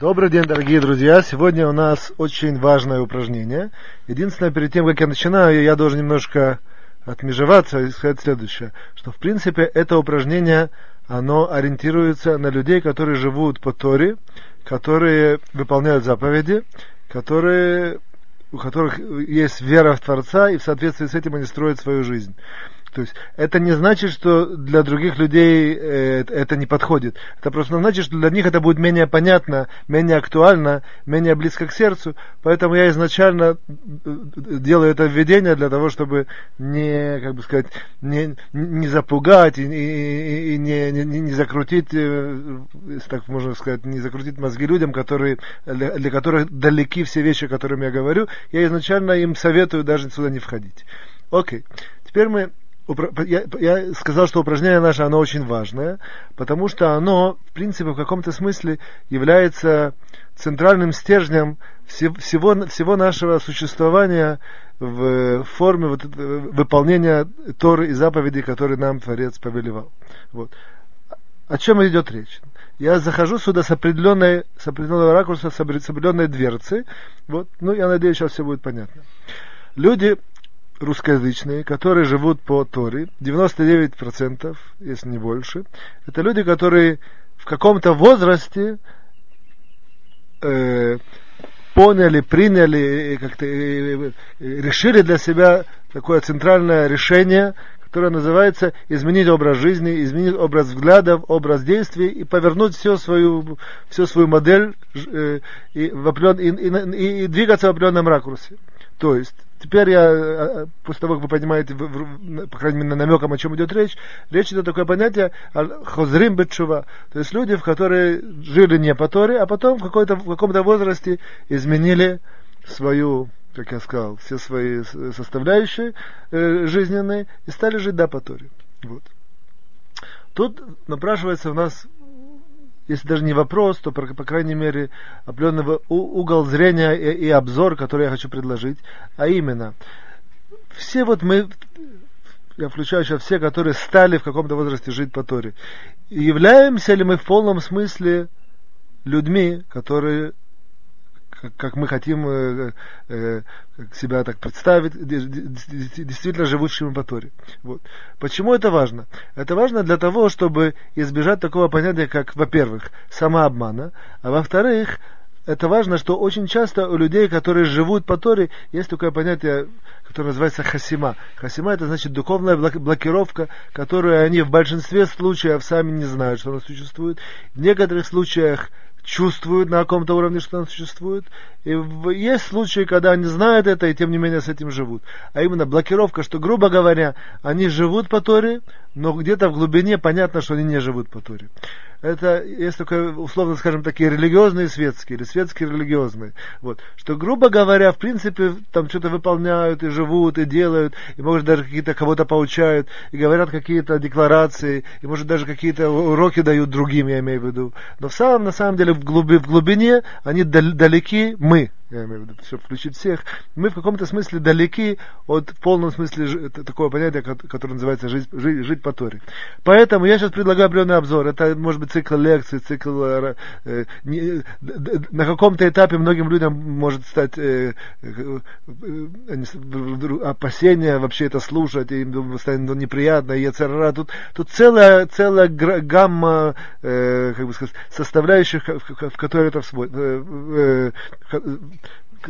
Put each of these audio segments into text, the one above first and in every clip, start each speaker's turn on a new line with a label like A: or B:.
A: Добрый день, дорогие друзья! Сегодня у нас очень важное упражнение. Единственное, перед тем, как я начинаю, я должен немножко отмежеваться и сказать следующее, что в принципе это упражнение, оно ориентируется на людей, которые живут по Торе, которые выполняют заповеди, которые, у которых есть вера в Творца, и в соответствии с этим они строят свою жизнь. То есть это не значит, что для других людей э, это не подходит. Это просто значит, что для них это будет менее понятно, менее актуально, менее близко к сердцу. Поэтому я изначально э, делаю это введение для того, чтобы не, как бы сказать, не, не запугать и, и, и не, не, не закрутить, э, так можно сказать, не закрутить мозги людям, которые, для, для которых далеки все вещи, о которых я говорю. Я изначально им советую даже сюда не входить. Окей. Теперь мы я, сказал, что упражнение наше, оно очень важное, потому что оно, в принципе, в каком-то смысле является центральным стержнем всего, всего нашего существования в форме вот, выполнения Торы и заповедей, которые нам Творец повелевал. Вот. О чем идет речь? Я захожу сюда с определенной, с определенного ракурса, с определенной дверцы. Вот. Ну, я надеюсь, сейчас все будет понятно. Люди русскоязычные, которые живут по Торе, 99%, если не больше, это люди, которые в каком-то возрасте э, поняли, приняли, как-то э, решили для себя такое центральное решение, которое называется изменить образ жизни, изменить образ взглядов, образ действий и повернуть всю свою, всю свою модель э, и, в определен, и, и, и двигаться в определенном ракурсе. То есть, теперь я, э, э, после того, как вы понимаете, по крайней мере, намеком, о чем идет речь, речь идет такое понятие хозрим бетшува, то есть люди, в которые жили не по Торе, а потом в, какой-то, в каком-то возрасте изменили свою, как я сказал, все свои составляющие э, жизненные и стали жить да по Торе. Вот. Тут напрашивается у нас если даже не вопрос, то, по, крайней мере, определенный угол зрения и, и обзор, который я хочу предложить, а именно, все вот мы, я включаю сейчас все, которые стали в каком-то возрасте жить по Торе, являемся ли мы в полном смысле людьми, которые как мы хотим э, э, себя так представить, действительно живущими по Торе. Вот. Почему это важно? Это важно для того, чтобы избежать такого понятия, как, во-первых, самообмана, а во-вторых, это важно, что очень часто у людей, которые живут по Торе, есть такое понятие, которое называется хасима. Хасима это значит духовная блокировка, которую они в большинстве случаев сами не знают, что она существует. В некоторых случаях чувствуют на каком-то уровне, что она существует. И есть случаи, когда они знают это и тем не менее с этим живут. А именно блокировка, что, грубо говоря, они живут по Торе, но где-то в глубине понятно, что они не живут по Торе это есть такое, условно скажем, такие религиозные светские, или светские религиозные. Вот. Что, грубо говоря, в принципе, там что-то выполняют, и живут, и делают, и, может, даже какие-то кого-то поучают, и говорят какие-то декларации, и, может, даже какие-то уроки дают другим, я имею в виду. Но в самом, на самом деле, в, глуби, в глубине они далеки мы, я имею в виду, чтобы включить всех, мы в каком-то смысле далеки от в полном смысле такого понятия, которое называется жить, жить, жить по Торе. Поэтому я сейчас предлагаю определенный обзор. Это может быть цикл лекций, цикл э, э не, на каком-то этапе многим людям может стать э, э, э опасение вообще это слушать, им станет неприятно, и царара. Тут, тут целая, целая гамма э, как бы сказать, составляющих, в, в которые это всвой, э, э,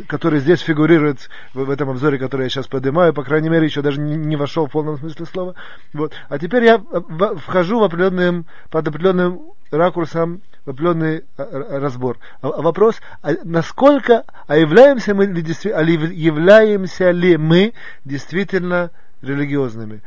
A: который здесь фигурирует в, этом обзоре, который я сейчас поднимаю, по крайней мере, еще даже не, вошел в полном смысле слова. Вот. А теперь я в, вхожу в определенным, под определенным ракурсом в определенный а, разбор. А, а вопрос, а насколько, а являемся, мы, а являемся ли мы действительно религиозными?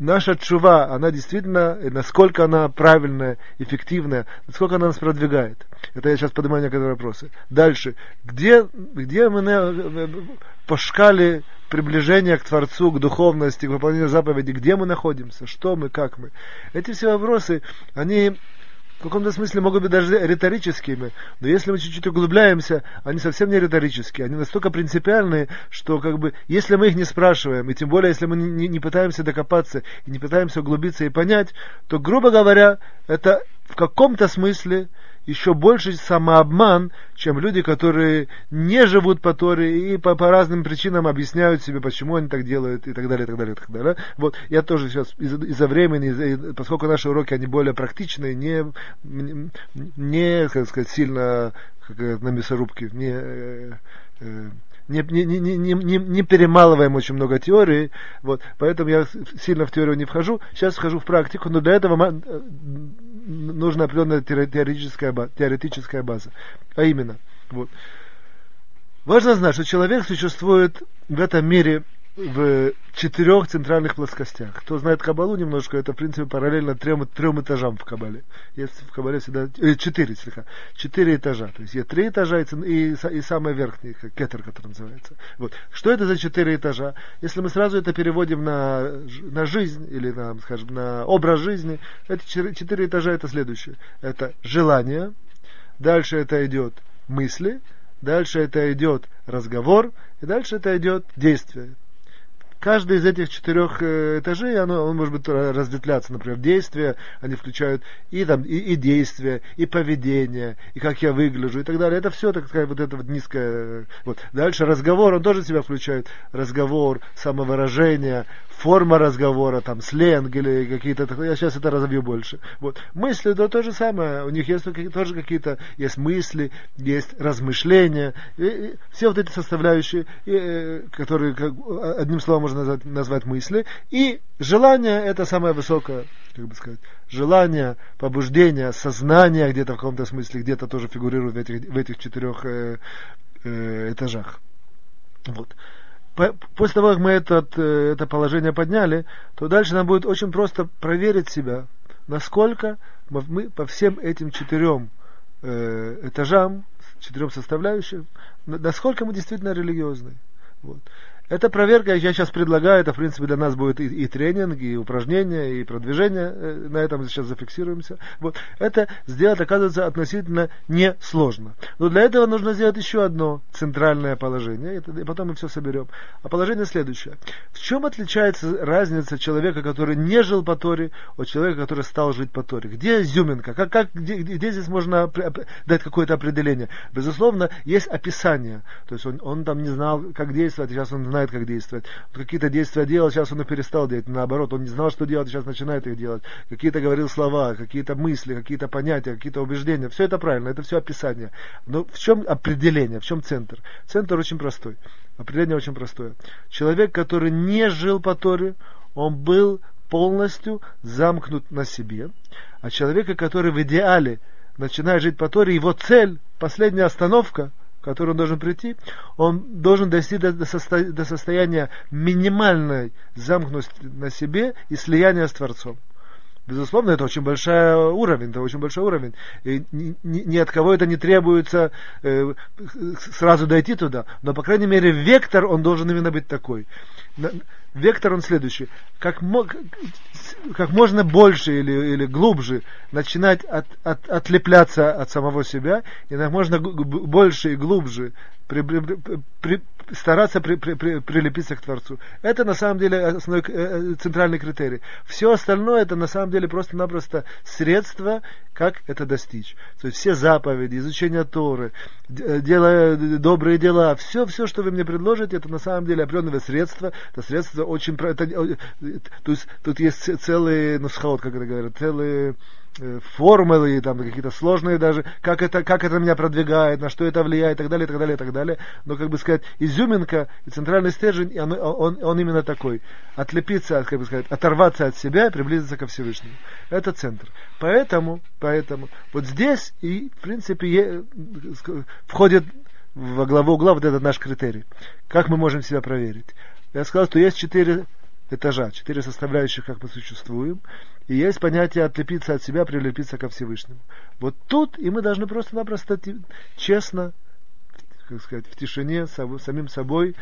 A: Наша чува, она действительно, насколько она правильная, эффективная, насколько она нас продвигает. Это я сейчас поднимаю некоторые вопросы. Дальше. Где, где мы по шкале приближения к Творцу, к духовности, к выполнению заповедей, где мы находимся, что мы, как мы. Эти все вопросы, они в каком-то смысле могут быть даже риторическими, но если мы чуть-чуть углубляемся, они совсем не риторические, они настолько принципиальные, что как бы, если мы их не спрашиваем, и тем более, если мы не, не пытаемся докопаться, и не пытаемся углубиться и понять, то, грубо говоря, это в каком-то смысле еще больше самообман, чем люди, которые не живут по Торе и по, по разным причинам объясняют себе, почему они так делают и так далее, и так далее, и так далее. Вот я тоже сейчас из-за, из времени, из поскольку наши уроки, они более практичные, не, не как сказать, сильно как на мясорубке, не, э, э не, не, не, не, не, не перемалываем очень много теории, вот, поэтому я сильно в теорию не вхожу, сейчас вхожу в практику, но для этого э, нужна определенная теоретическая, теоретическая база. А именно, вот. Важно знать, что человек существует в этом мире в четырех центральных плоскостях. Кто знает Кабалу немножко, это в принципе параллельно трем, трем этажам в Кабале. Есть в Кабале всегда э, четыре, слегка, четыре этажа. То есть есть три этажа и, и, и самый верхний, кетер, который называется. Вот. Что это за четыре этажа? Если мы сразу это переводим на, на жизнь или на, скажем, на образ жизни, эти четыре этажа это следующее. Это желание, дальше это идет мысли, дальше это идет разговор, и дальше это идет действие. Каждый из этих четырех э, этажей, оно, он может быть разветвляться, например, действия, они включают и, там, и, и действия, и поведение, и как я выгляжу, и так далее. Это все, так сказать, вот это вот низкое. Вот. Дальше разговор, он тоже себя включает. Разговор, самовыражение, форма разговора, там, сленг или какие-то, я сейчас это разовью больше. Вот. Мысли, да, то же самое, у них есть тоже какие-то, есть мысли, есть размышления, и, и все вот эти составляющие, и, э, которые, как, одним словом, можно назвать, назвать мысли, и желание это самое высокое, как бы сказать, желание, побуждение, сознание где-то в каком-то смысле, где-то тоже фигурирует в этих, в этих четырех э, э, этажах. Вот. После того, как мы этот, э, это положение подняли, то дальше нам будет очень просто проверить себя, насколько мы по всем этим четырем э, этажам, четырем составляющим, насколько мы действительно религиозны. Вот. Эта проверка, я сейчас предлагаю, это в принципе для нас будет и, и тренинг, и упражнение, и продвижение, э, на этом сейчас зафиксируемся. Вот. Это сделать, оказывается, относительно несложно. Но для этого нужно сделать еще одно центральное положение, и потом мы все соберем. А положение следующее. В чем отличается разница человека, который не жил по Торе, от человека, который стал жить по Торе? Где изюминка? Как, как, где, где здесь можно дать какое-то определение? Безусловно, есть описание. То есть он, он там не знал, как действовать, сейчас он знает знает, как действовать. Какие-то действия делал, сейчас он и перестал делать. Наоборот, он не знал, что делать, сейчас начинает их делать. Какие-то говорил слова, какие-то мысли, какие-то понятия, какие-то убеждения. Все это правильно, это все описание. Но в чем определение, в чем центр? Центр очень простой. Определение очень простое. Человек, который не жил по Торе, он был полностью замкнут на себе. А человека, который в идеале начинает жить по Торе, его цель, последняя остановка, которому он должен прийти, он должен достичь до, состо, до состояния минимальной замкнутости на себе и слияния с Творцом. Безусловно, это очень большой уровень, это очень большой уровень. И ни, ни, ни от кого это не требуется э, сразу дойти туда, но, по крайней мере, вектор, он должен именно быть такой. Вектор он следующий. Как, как можно больше или, или глубже начинать от, от, отлепляться от самого себя, и как можно больше и глубже при, при, при, стараться при, при, при, прилепиться к Творцу. Это на самом деле основной э, э, центральный критерий. Все остальное это на самом деле просто-напросто средство, как это достичь. То есть все заповеди, изучение Торы, э, делая добрые дела, все, все, что вы мне предложите, это на самом деле определенное средство. Это средство очень... Это, то есть тут есть целые, ну, сход, как это говорят, целые Э, формулы, там какие-то сложные даже, как это, как это меня продвигает, на что это влияет, и так далее, и так далее, и так далее. Но, как бы сказать, изюминка и центральный стержень, он, он, он именно такой. Отлепиться, как бы сказать, оторваться от себя и приблизиться ко Всевышнему. Это центр. Поэтому, поэтому, вот здесь и, в принципе, входит во главу угла вот этот наш критерий. Как мы можем себя проверить? Я сказал, что есть четыре этажа, четыре составляющих, как мы существуем, и есть понятие отлепиться от себя, прилепиться ко Всевышнему. Вот тут и мы должны просто-напросто честно, как сказать, в тишине, самим собой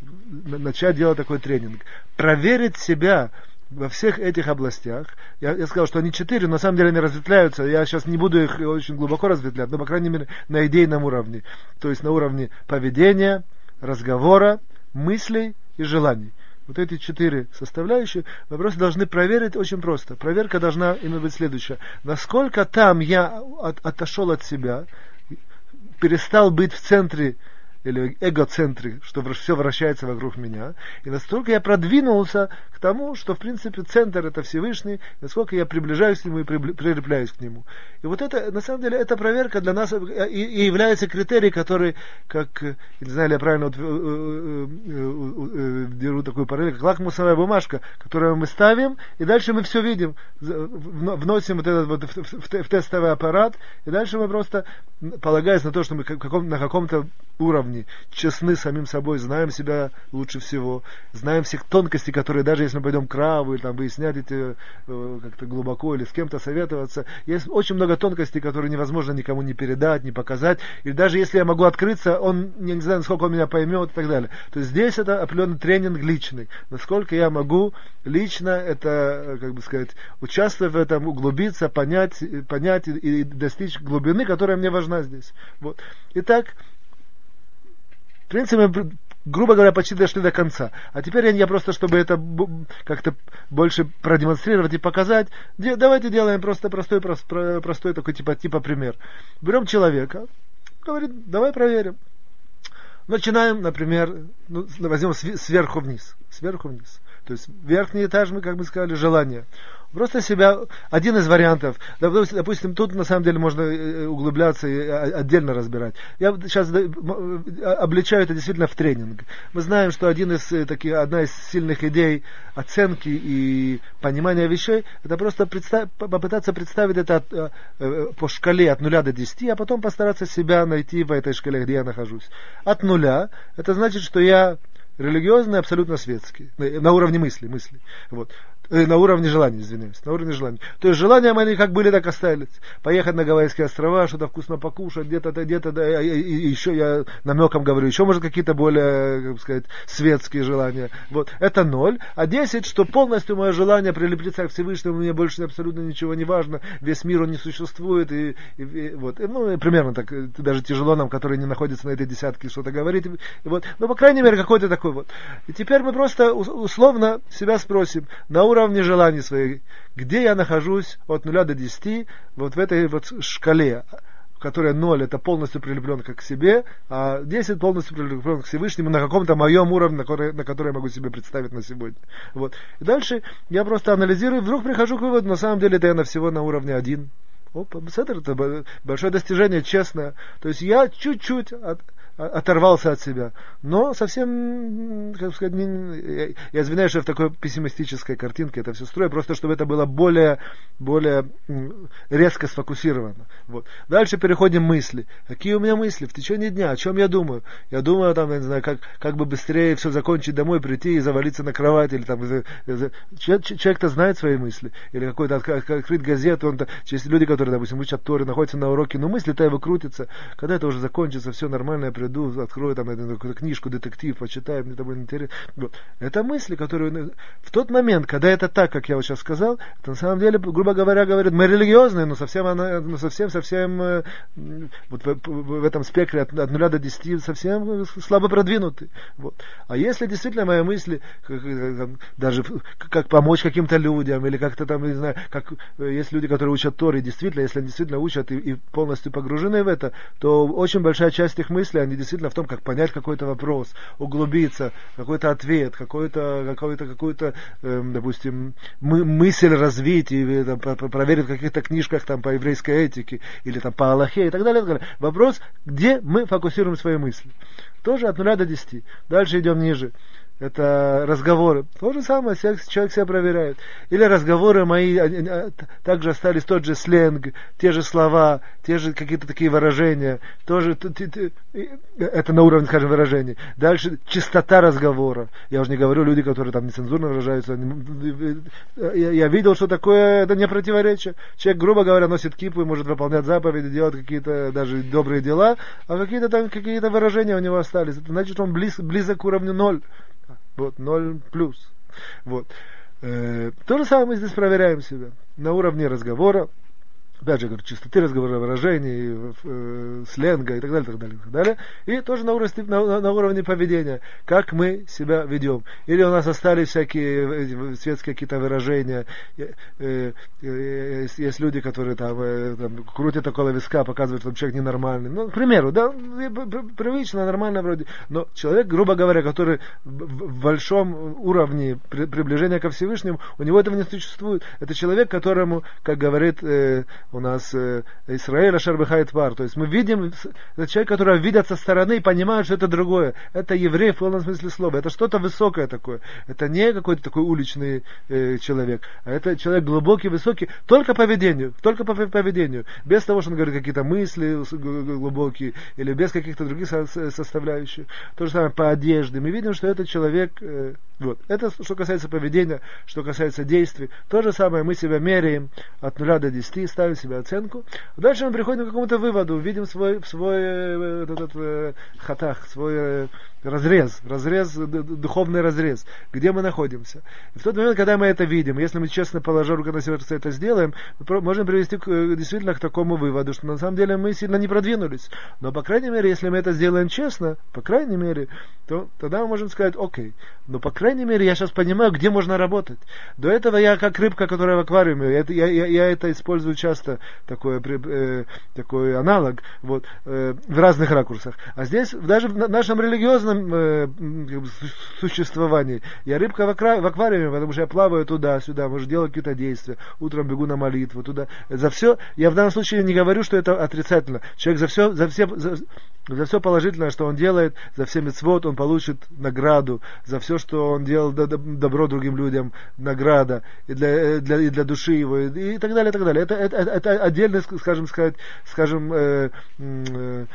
A: начать делать такой тренинг. Проверить себя во всех этих областях. Я, я сказал, что они четыре, но на самом деле они разветвляются. Я сейчас не буду их очень глубоко разветвлять, но, по крайней мере, на идейном уровне. То есть на уровне поведения, разговора, мыслей и желаний. вот эти четыре составляющие, мы просто должны проверить очень просто. Проверка должна именно быть следующая. Насколько там я от, отошел от себя, перестал быть в центре или эгоцентрик, что все вращается вокруг меня. И настолько я продвинулся к тому, что, в принципе, центр это Всевышний, насколько я приближаюсь к нему и прилепляюсь к нему. И вот это, на самом деле, эта проверка для нас и, и является критерий, который, как, не знаю, я правильно вот, э, э, э, беру такую параллель, как лакмусовая бумажка, которую мы ставим, и дальше мы все видим, вносим вот этот вот в, в, в тестовый аппарат, и дальше мы просто, полагаясь на то, что мы на каком-то уровне честны самим собой, знаем себя лучше всего, знаем всех тонкостей, которые даже если мы пойдем к Раву или там выяснять эти э, как-то глубоко или с кем-то советоваться, есть очень много тонкостей, которые невозможно никому не передать, не показать, и даже если я могу открыться, он не знаю, насколько он меня поймет и так далее. То есть здесь это определенный тренинг личный, насколько я могу лично это, э, как бы сказать, участвовать в этом, углубиться, понять, понять и, и достичь глубины, которая мне важна здесь. Вот. Итак, в принципе, мы, грубо говоря, почти дошли до конца. А теперь я просто, чтобы это как-то больше продемонстрировать и показать, давайте делаем просто простой, простой, простой такой типа, типа пример. Берем человека, говорит, давай проверим. Начинаем, например, ну, возьмем сверху вниз. Сверху вниз. То есть верхний этаж мы, как бы сказали, желание. Просто себя, один из вариантов, допустим, тут на самом деле можно э, углубляться и а, отдельно разбирать. Я сейчас а, обличаю это действительно в тренинг. Мы знаем, что один из, э, таких, одна из сильных идей оценки и понимания вещей, это просто представ, попытаться представить это от, э, по шкале от нуля до десяти, а потом постараться себя найти в этой шкале, где я нахожусь. От нуля, это значит, что я религиозный, абсолютно светский, на уровне мысли, мысли. Вот. Э, на уровне желаний, извиняюсь, на уровне желаний. То есть желания мои как были, так остались. Поехать на Гавайские острова, что-то вкусно покушать, где-то, где-то, да, и, и, еще я намеком говорю, еще может какие-то более, как сказать, светские желания. Вот, это ноль. А десять, что полностью мое желание прилепиться к Всевышнему, мне больше абсолютно ничего не важно, весь мир он не существует, и, и, и вот, и, ну, и примерно так, даже тяжело нам, которые не находятся на этой десятке, что-то говорить, и, и вот, но, по крайней мере, какой-то такой вот. И теперь мы просто условно себя спросим, на уровне уровне желаний своих, где я нахожусь от нуля до десяти, вот в этой вот шкале, которая ноль это полностью прилеплен к себе, а 10 полностью прилеплен к Всевышнему на каком-то моем уровне, на который, на который я могу себе представить на сегодня. Вот. И дальше я просто анализирую, вдруг прихожу к выводу, на самом деле это я на всего на уровне один. Опа, это большое достижение, честно. То есть я чуть-чуть оторвался от себя. Но совсем, как сказать, не, я извиняюсь, что в такой пессимистической картинке это все строю, просто чтобы это было более, более резко сфокусировано. Вот. Дальше переходим мысли. Какие у меня мысли в течение дня? О чем я думаю? Я думаю, там, я не знаю, как, как бы быстрее все закончить домой, прийти и завалиться на кровать. Или там, человек-то знает свои мысли. Или какой-то открыть газету. Он есть люди, которые, допустим, учат Торы, находятся на уроке, но мысли-то его крутятся. Когда это уже закончится, все нормально, я приду, открою там какую-то книжку, детектив, почитаю, мне довольно интересно. Вот. Это мысли, которые в тот момент, когда это так, как я вот сейчас сказал, это на самом деле, грубо говоря, говорят, мы религиозные, но совсем, она, ну, совсем, совсем э, вот в, в этом спектре от, от 0 до 10 совсем слабо продвинуты. Вот. А если действительно мои мысли, как, даже как помочь каким-то людям, или как-то там, не знаю, как э, есть люди, которые учат Торы, действительно, если они действительно учат и, и полностью погружены в это, то очень большая часть их мыслей, они действительно в том, как понять какой-то вопрос, углубиться, какой-то ответ, какой-то, какой-то, какую-то, э, допустим, мы, мысль развить и э, там, проверить в каких-то книжках там по еврейской этике или там по Аллахе и так далее. И так далее. Вопрос, где мы фокусируем свои мысли. Тоже от нуля до десяти. Дальше идем ниже это разговоры. То же самое, человек себя проверяет. Или разговоры мои также остались тот же сленг, те же слова, те же какие-то такие выражения. Тоже, это на уровне, скажем, выражений. Дальше чистота разговора. Я уже не говорю люди, которые там нецензурно выражаются. Я видел, что такое, это не противоречие. Человек, грубо говоря, носит кипу и может выполнять заповеди, делать какие-то даже добрые дела, а какие-то там какие-то выражения у него остались. Это значит, он близ, близок к уровню ноль. Вот, ноль плюс. Вот. Э, то же самое мы здесь проверяем себя. На уровне разговора, опять же, говорю, чистоты разговора, выражений, э, сленга и так далее, так далее, так далее. И тоже на уровне, на, на уровне поведения, как мы себя ведем. Или у нас остались всякие светские какие-то выражения. Э, э, есть, есть люди, которые там, э, там крутят около виска, показывают, что человек ненормальный. Ну, к примеру, да, привычно, нормально вроде. Но человек, грубо говоря, который в большом уровне приближения ко Всевышнему, у него этого не существует. Это человек, которому, как говорит э, у нас э, Исраэль Ашарбихайт Пар. То есть мы видим, это человек, который видят со стороны и понимают, что это другое. Это еврей в полном смысле слова. Это что-то высокое такое. Это не какой-то такой уличный э, человек, а это человек глубокий, высокий, только по поведению, только по поведению. Без того, что он говорит какие-то мысли глубокие, или без каких-то других составляющих. То же самое по одежде. Мы видим, что этот человек э, вот. Это что касается поведения, что касается действий. То же самое мы себя меряем от 0 до 10, ставим себе оценку. Дальше мы приходим к какому-то выводу, видим свой, свой э, этот, э, хатах, свой э, разрез, разрез, духовный разрез, где мы находимся. И в тот момент, когда мы это видим, если мы честно положа руку на сердце это сделаем, мы можем привести к, действительно к такому выводу, что на самом деле мы сильно не продвинулись. Но, по крайней мере, если мы это сделаем честно, по крайней мере, то тогда мы можем сказать, окей, но по крайней мере я сейчас понимаю, где можно работать. До этого я как рыбка, которая в аквариуме, я, я, я это использую часто, такой, э, такой аналог, вот, э, в разных ракурсах. А здесь, даже в нашем религиозном э, существовании, я рыбка в, акра, в аквариуме, потому что я плаваю туда-сюда, может делать какие-то действия, утром бегу на молитву, туда. За все, я в данном случае не говорю, что это отрицательно. Человек за все, за все, за, за все положительное, что он делает, за все мецвод он получит награду, за все, что он делал добро другим людям, награда, и для, для, и для души его, и, и так далее, и так далее. Это, это, это отдельное, скажем сказать, скажем, э, э,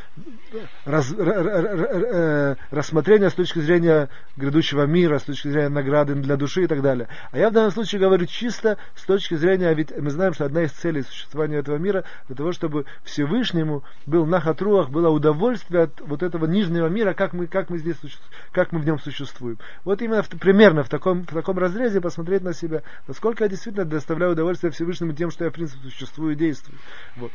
A: раз, р, рассмотрение с точки зрения грядущего мира, с точки зрения награды для души и так далее. А я в данном случае говорю чисто с точки зрения, ведь мы знаем, что одна из целей существования этого мира, для того, чтобы Всевышнему был нахатруах, было удовольствие удовольствие от вот этого нижнего мира, как мы, как мы здесь как мы в нем существуем. Вот именно в, примерно в таком, в таком разрезе посмотреть на себя, насколько я действительно доставляю удовольствие Всевышнему тем, что я в принципе существую и действую. Вот.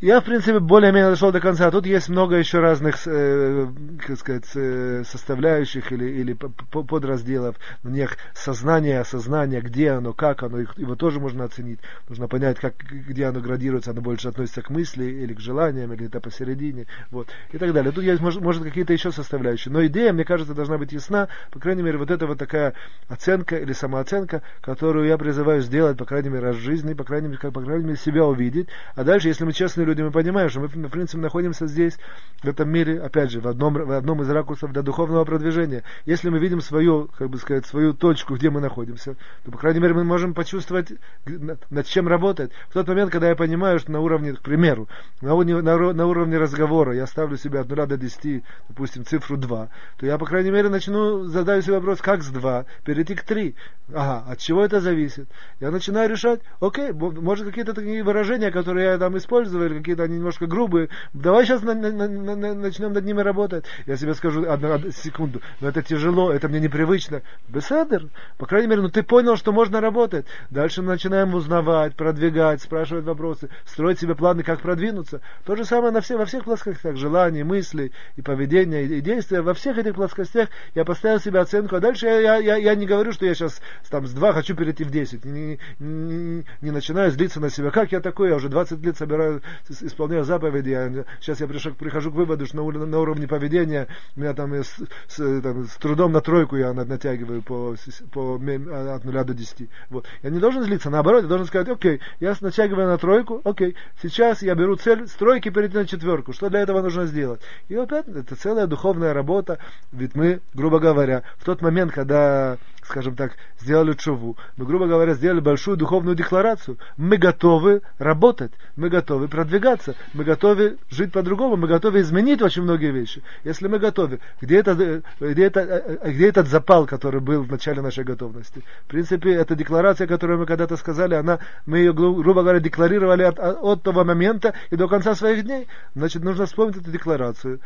A: Я, в принципе, более-менее дошел до конца. Тут есть много еще разных, э, как сказать, э, составляющих или, или подразделов. У них сознание, осознание, где оно, как оно, его тоже можно оценить. Нужно понять, как, где оно градируется, оно больше относится к мысли или к желаниям, или это посередине. Вот, и так далее. Тут есть, может, может какие-то еще составляющие. Но идея, мне кажется, должна быть ясна. По крайней мере, вот это вот такая оценка или самооценка, которую я призываю сделать, по крайней мере, раз в жизни, по крайней мере, по крайней мере, себя увидеть. А дальше, если мы честные люди, мы понимаем, что мы, в принципе, находимся здесь, в этом мире, опять же, в одном, в одном из ракурсов для духовного продвижения. Если мы видим свою, как бы сказать, свою точку, где мы находимся, то, по крайней мере, мы можем почувствовать, над чем работать. В тот момент, когда я понимаю, что на уровне, к примеру, на уровне, на, на уровне разговора я ставлю себя от 0 до 10, допустим, цифру 2, то я, по крайней мере, начну задаю себе вопрос, как с 2 перейти к 3. Ага, от чего это зависит? Я начинаю решать, окей, может какие-то такие выражения, которые я там использую, или какие-то они немножко грубые, давай сейчас на, на, на, на, начнем над ними работать. Я себе скажу одну, одну секунду, но это тяжело, это мне непривычно. Беседер, по крайней мере, ну ты понял, что можно работать. Дальше мы начинаем узнавать, продвигать, спрашивать вопросы, строить себе планы, как продвинуться. То же самое на все, во всех плоскостях, желания, мысли и поведения, и, и действия. Во всех этих плоскостях я поставил себе оценку, а дальше я, я, я, я не говорю, что я сейчас там с 2 хочу перейти в 10. Не, не, не, не начинаю злиться на себя. Как я такой? Я уже 20 лет собираю, исполняю заповеди. Я, сейчас я пришел, прихожу к выводу, что на, на уровне поведения меня там с, с, там с трудом на тройку я натягиваю по, по, от 0 до 10. Вот. Я не должен злиться, наоборот, я должен сказать, окей, я натягиваю на тройку, окей, сейчас я беру цель с тройки перейти на четверку. Что для этого нужно сделать? И опять это целая духовная работа, ведь мы, грубо говоря, в тот момент, когда скажем так, сделали чуву, мы, грубо говоря, сделали большую духовную декларацию. Мы готовы работать, мы готовы продвигаться, мы готовы жить по-другому, мы готовы изменить очень многие вещи. Если мы готовы, где, это, где, это, где этот запал, который был в начале нашей готовности? В принципе, эта декларация, которую мы когда-то сказали, она, мы ее, грубо говоря, декларировали от, от того момента и до конца своих дней. Значит, нужно вспомнить эту декларацию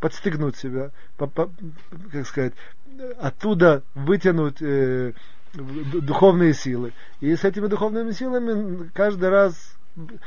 A: подстегнуть себя, по, по, как сказать, оттуда вытянуть э, духовные силы. И с этими духовными силами каждый раз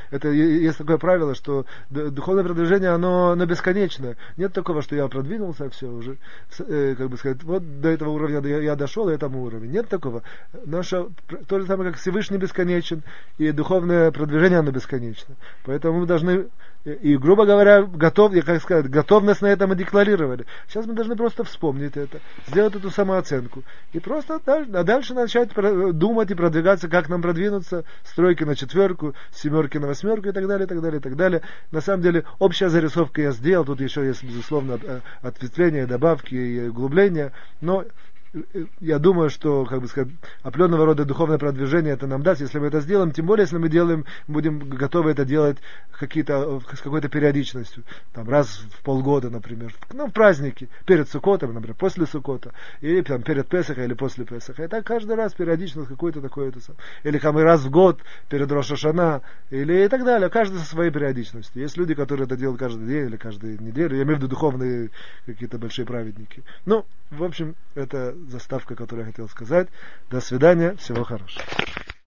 A: это есть такое правило, что духовное продвижение, оно, оно бесконечное. Нет такого, что я продвинулся, все уже, э, как бы сказать, вот до этого уровня я, я дошел, до этому уровня. Нет такого. Наше, то же самое, как Всевышний бесконечен, и духовное продвижение, оно бесконечно. Поэтому мы должны и, грубо говоря, готов, как сказать, готовность на это мы декларировали. Сейчас мы должны просто вспомнить это, сделать эту самооценку. И просто а дальше начать думать и продвигаться, как нам продвинуться, стройки на четверку, семерки на восьмерку и так далее, и так далее, и так далее. На самом деле, общая зарисовка я сделал, тут еще есть, безусловно, э, ответвления, добавки и углубления, но я думаю, что, как бы сказать, определенного рода духовное продвижение это нам даст, если мы это сделаем, тем более, если мы делаем, будем готовы это делать какие-то, с какой-то периодичностью, там, раз в полгода, например, ну, в праздники, перед Сукотом, например, после Сукота, или там, перед Песаха, или после Песаха, и так каждый раз периодично какой-то такой, это или там, и раз в год, перед Рошашана, или и так далее, каждый со своей периодичностью. Есть люди, которые это делают каждый день или каждую неделю, я имею в виду духовные какие-то большие праведники. Ну, в общем, это заставка, которую я хотел сказать. До свидания, всего хорошего.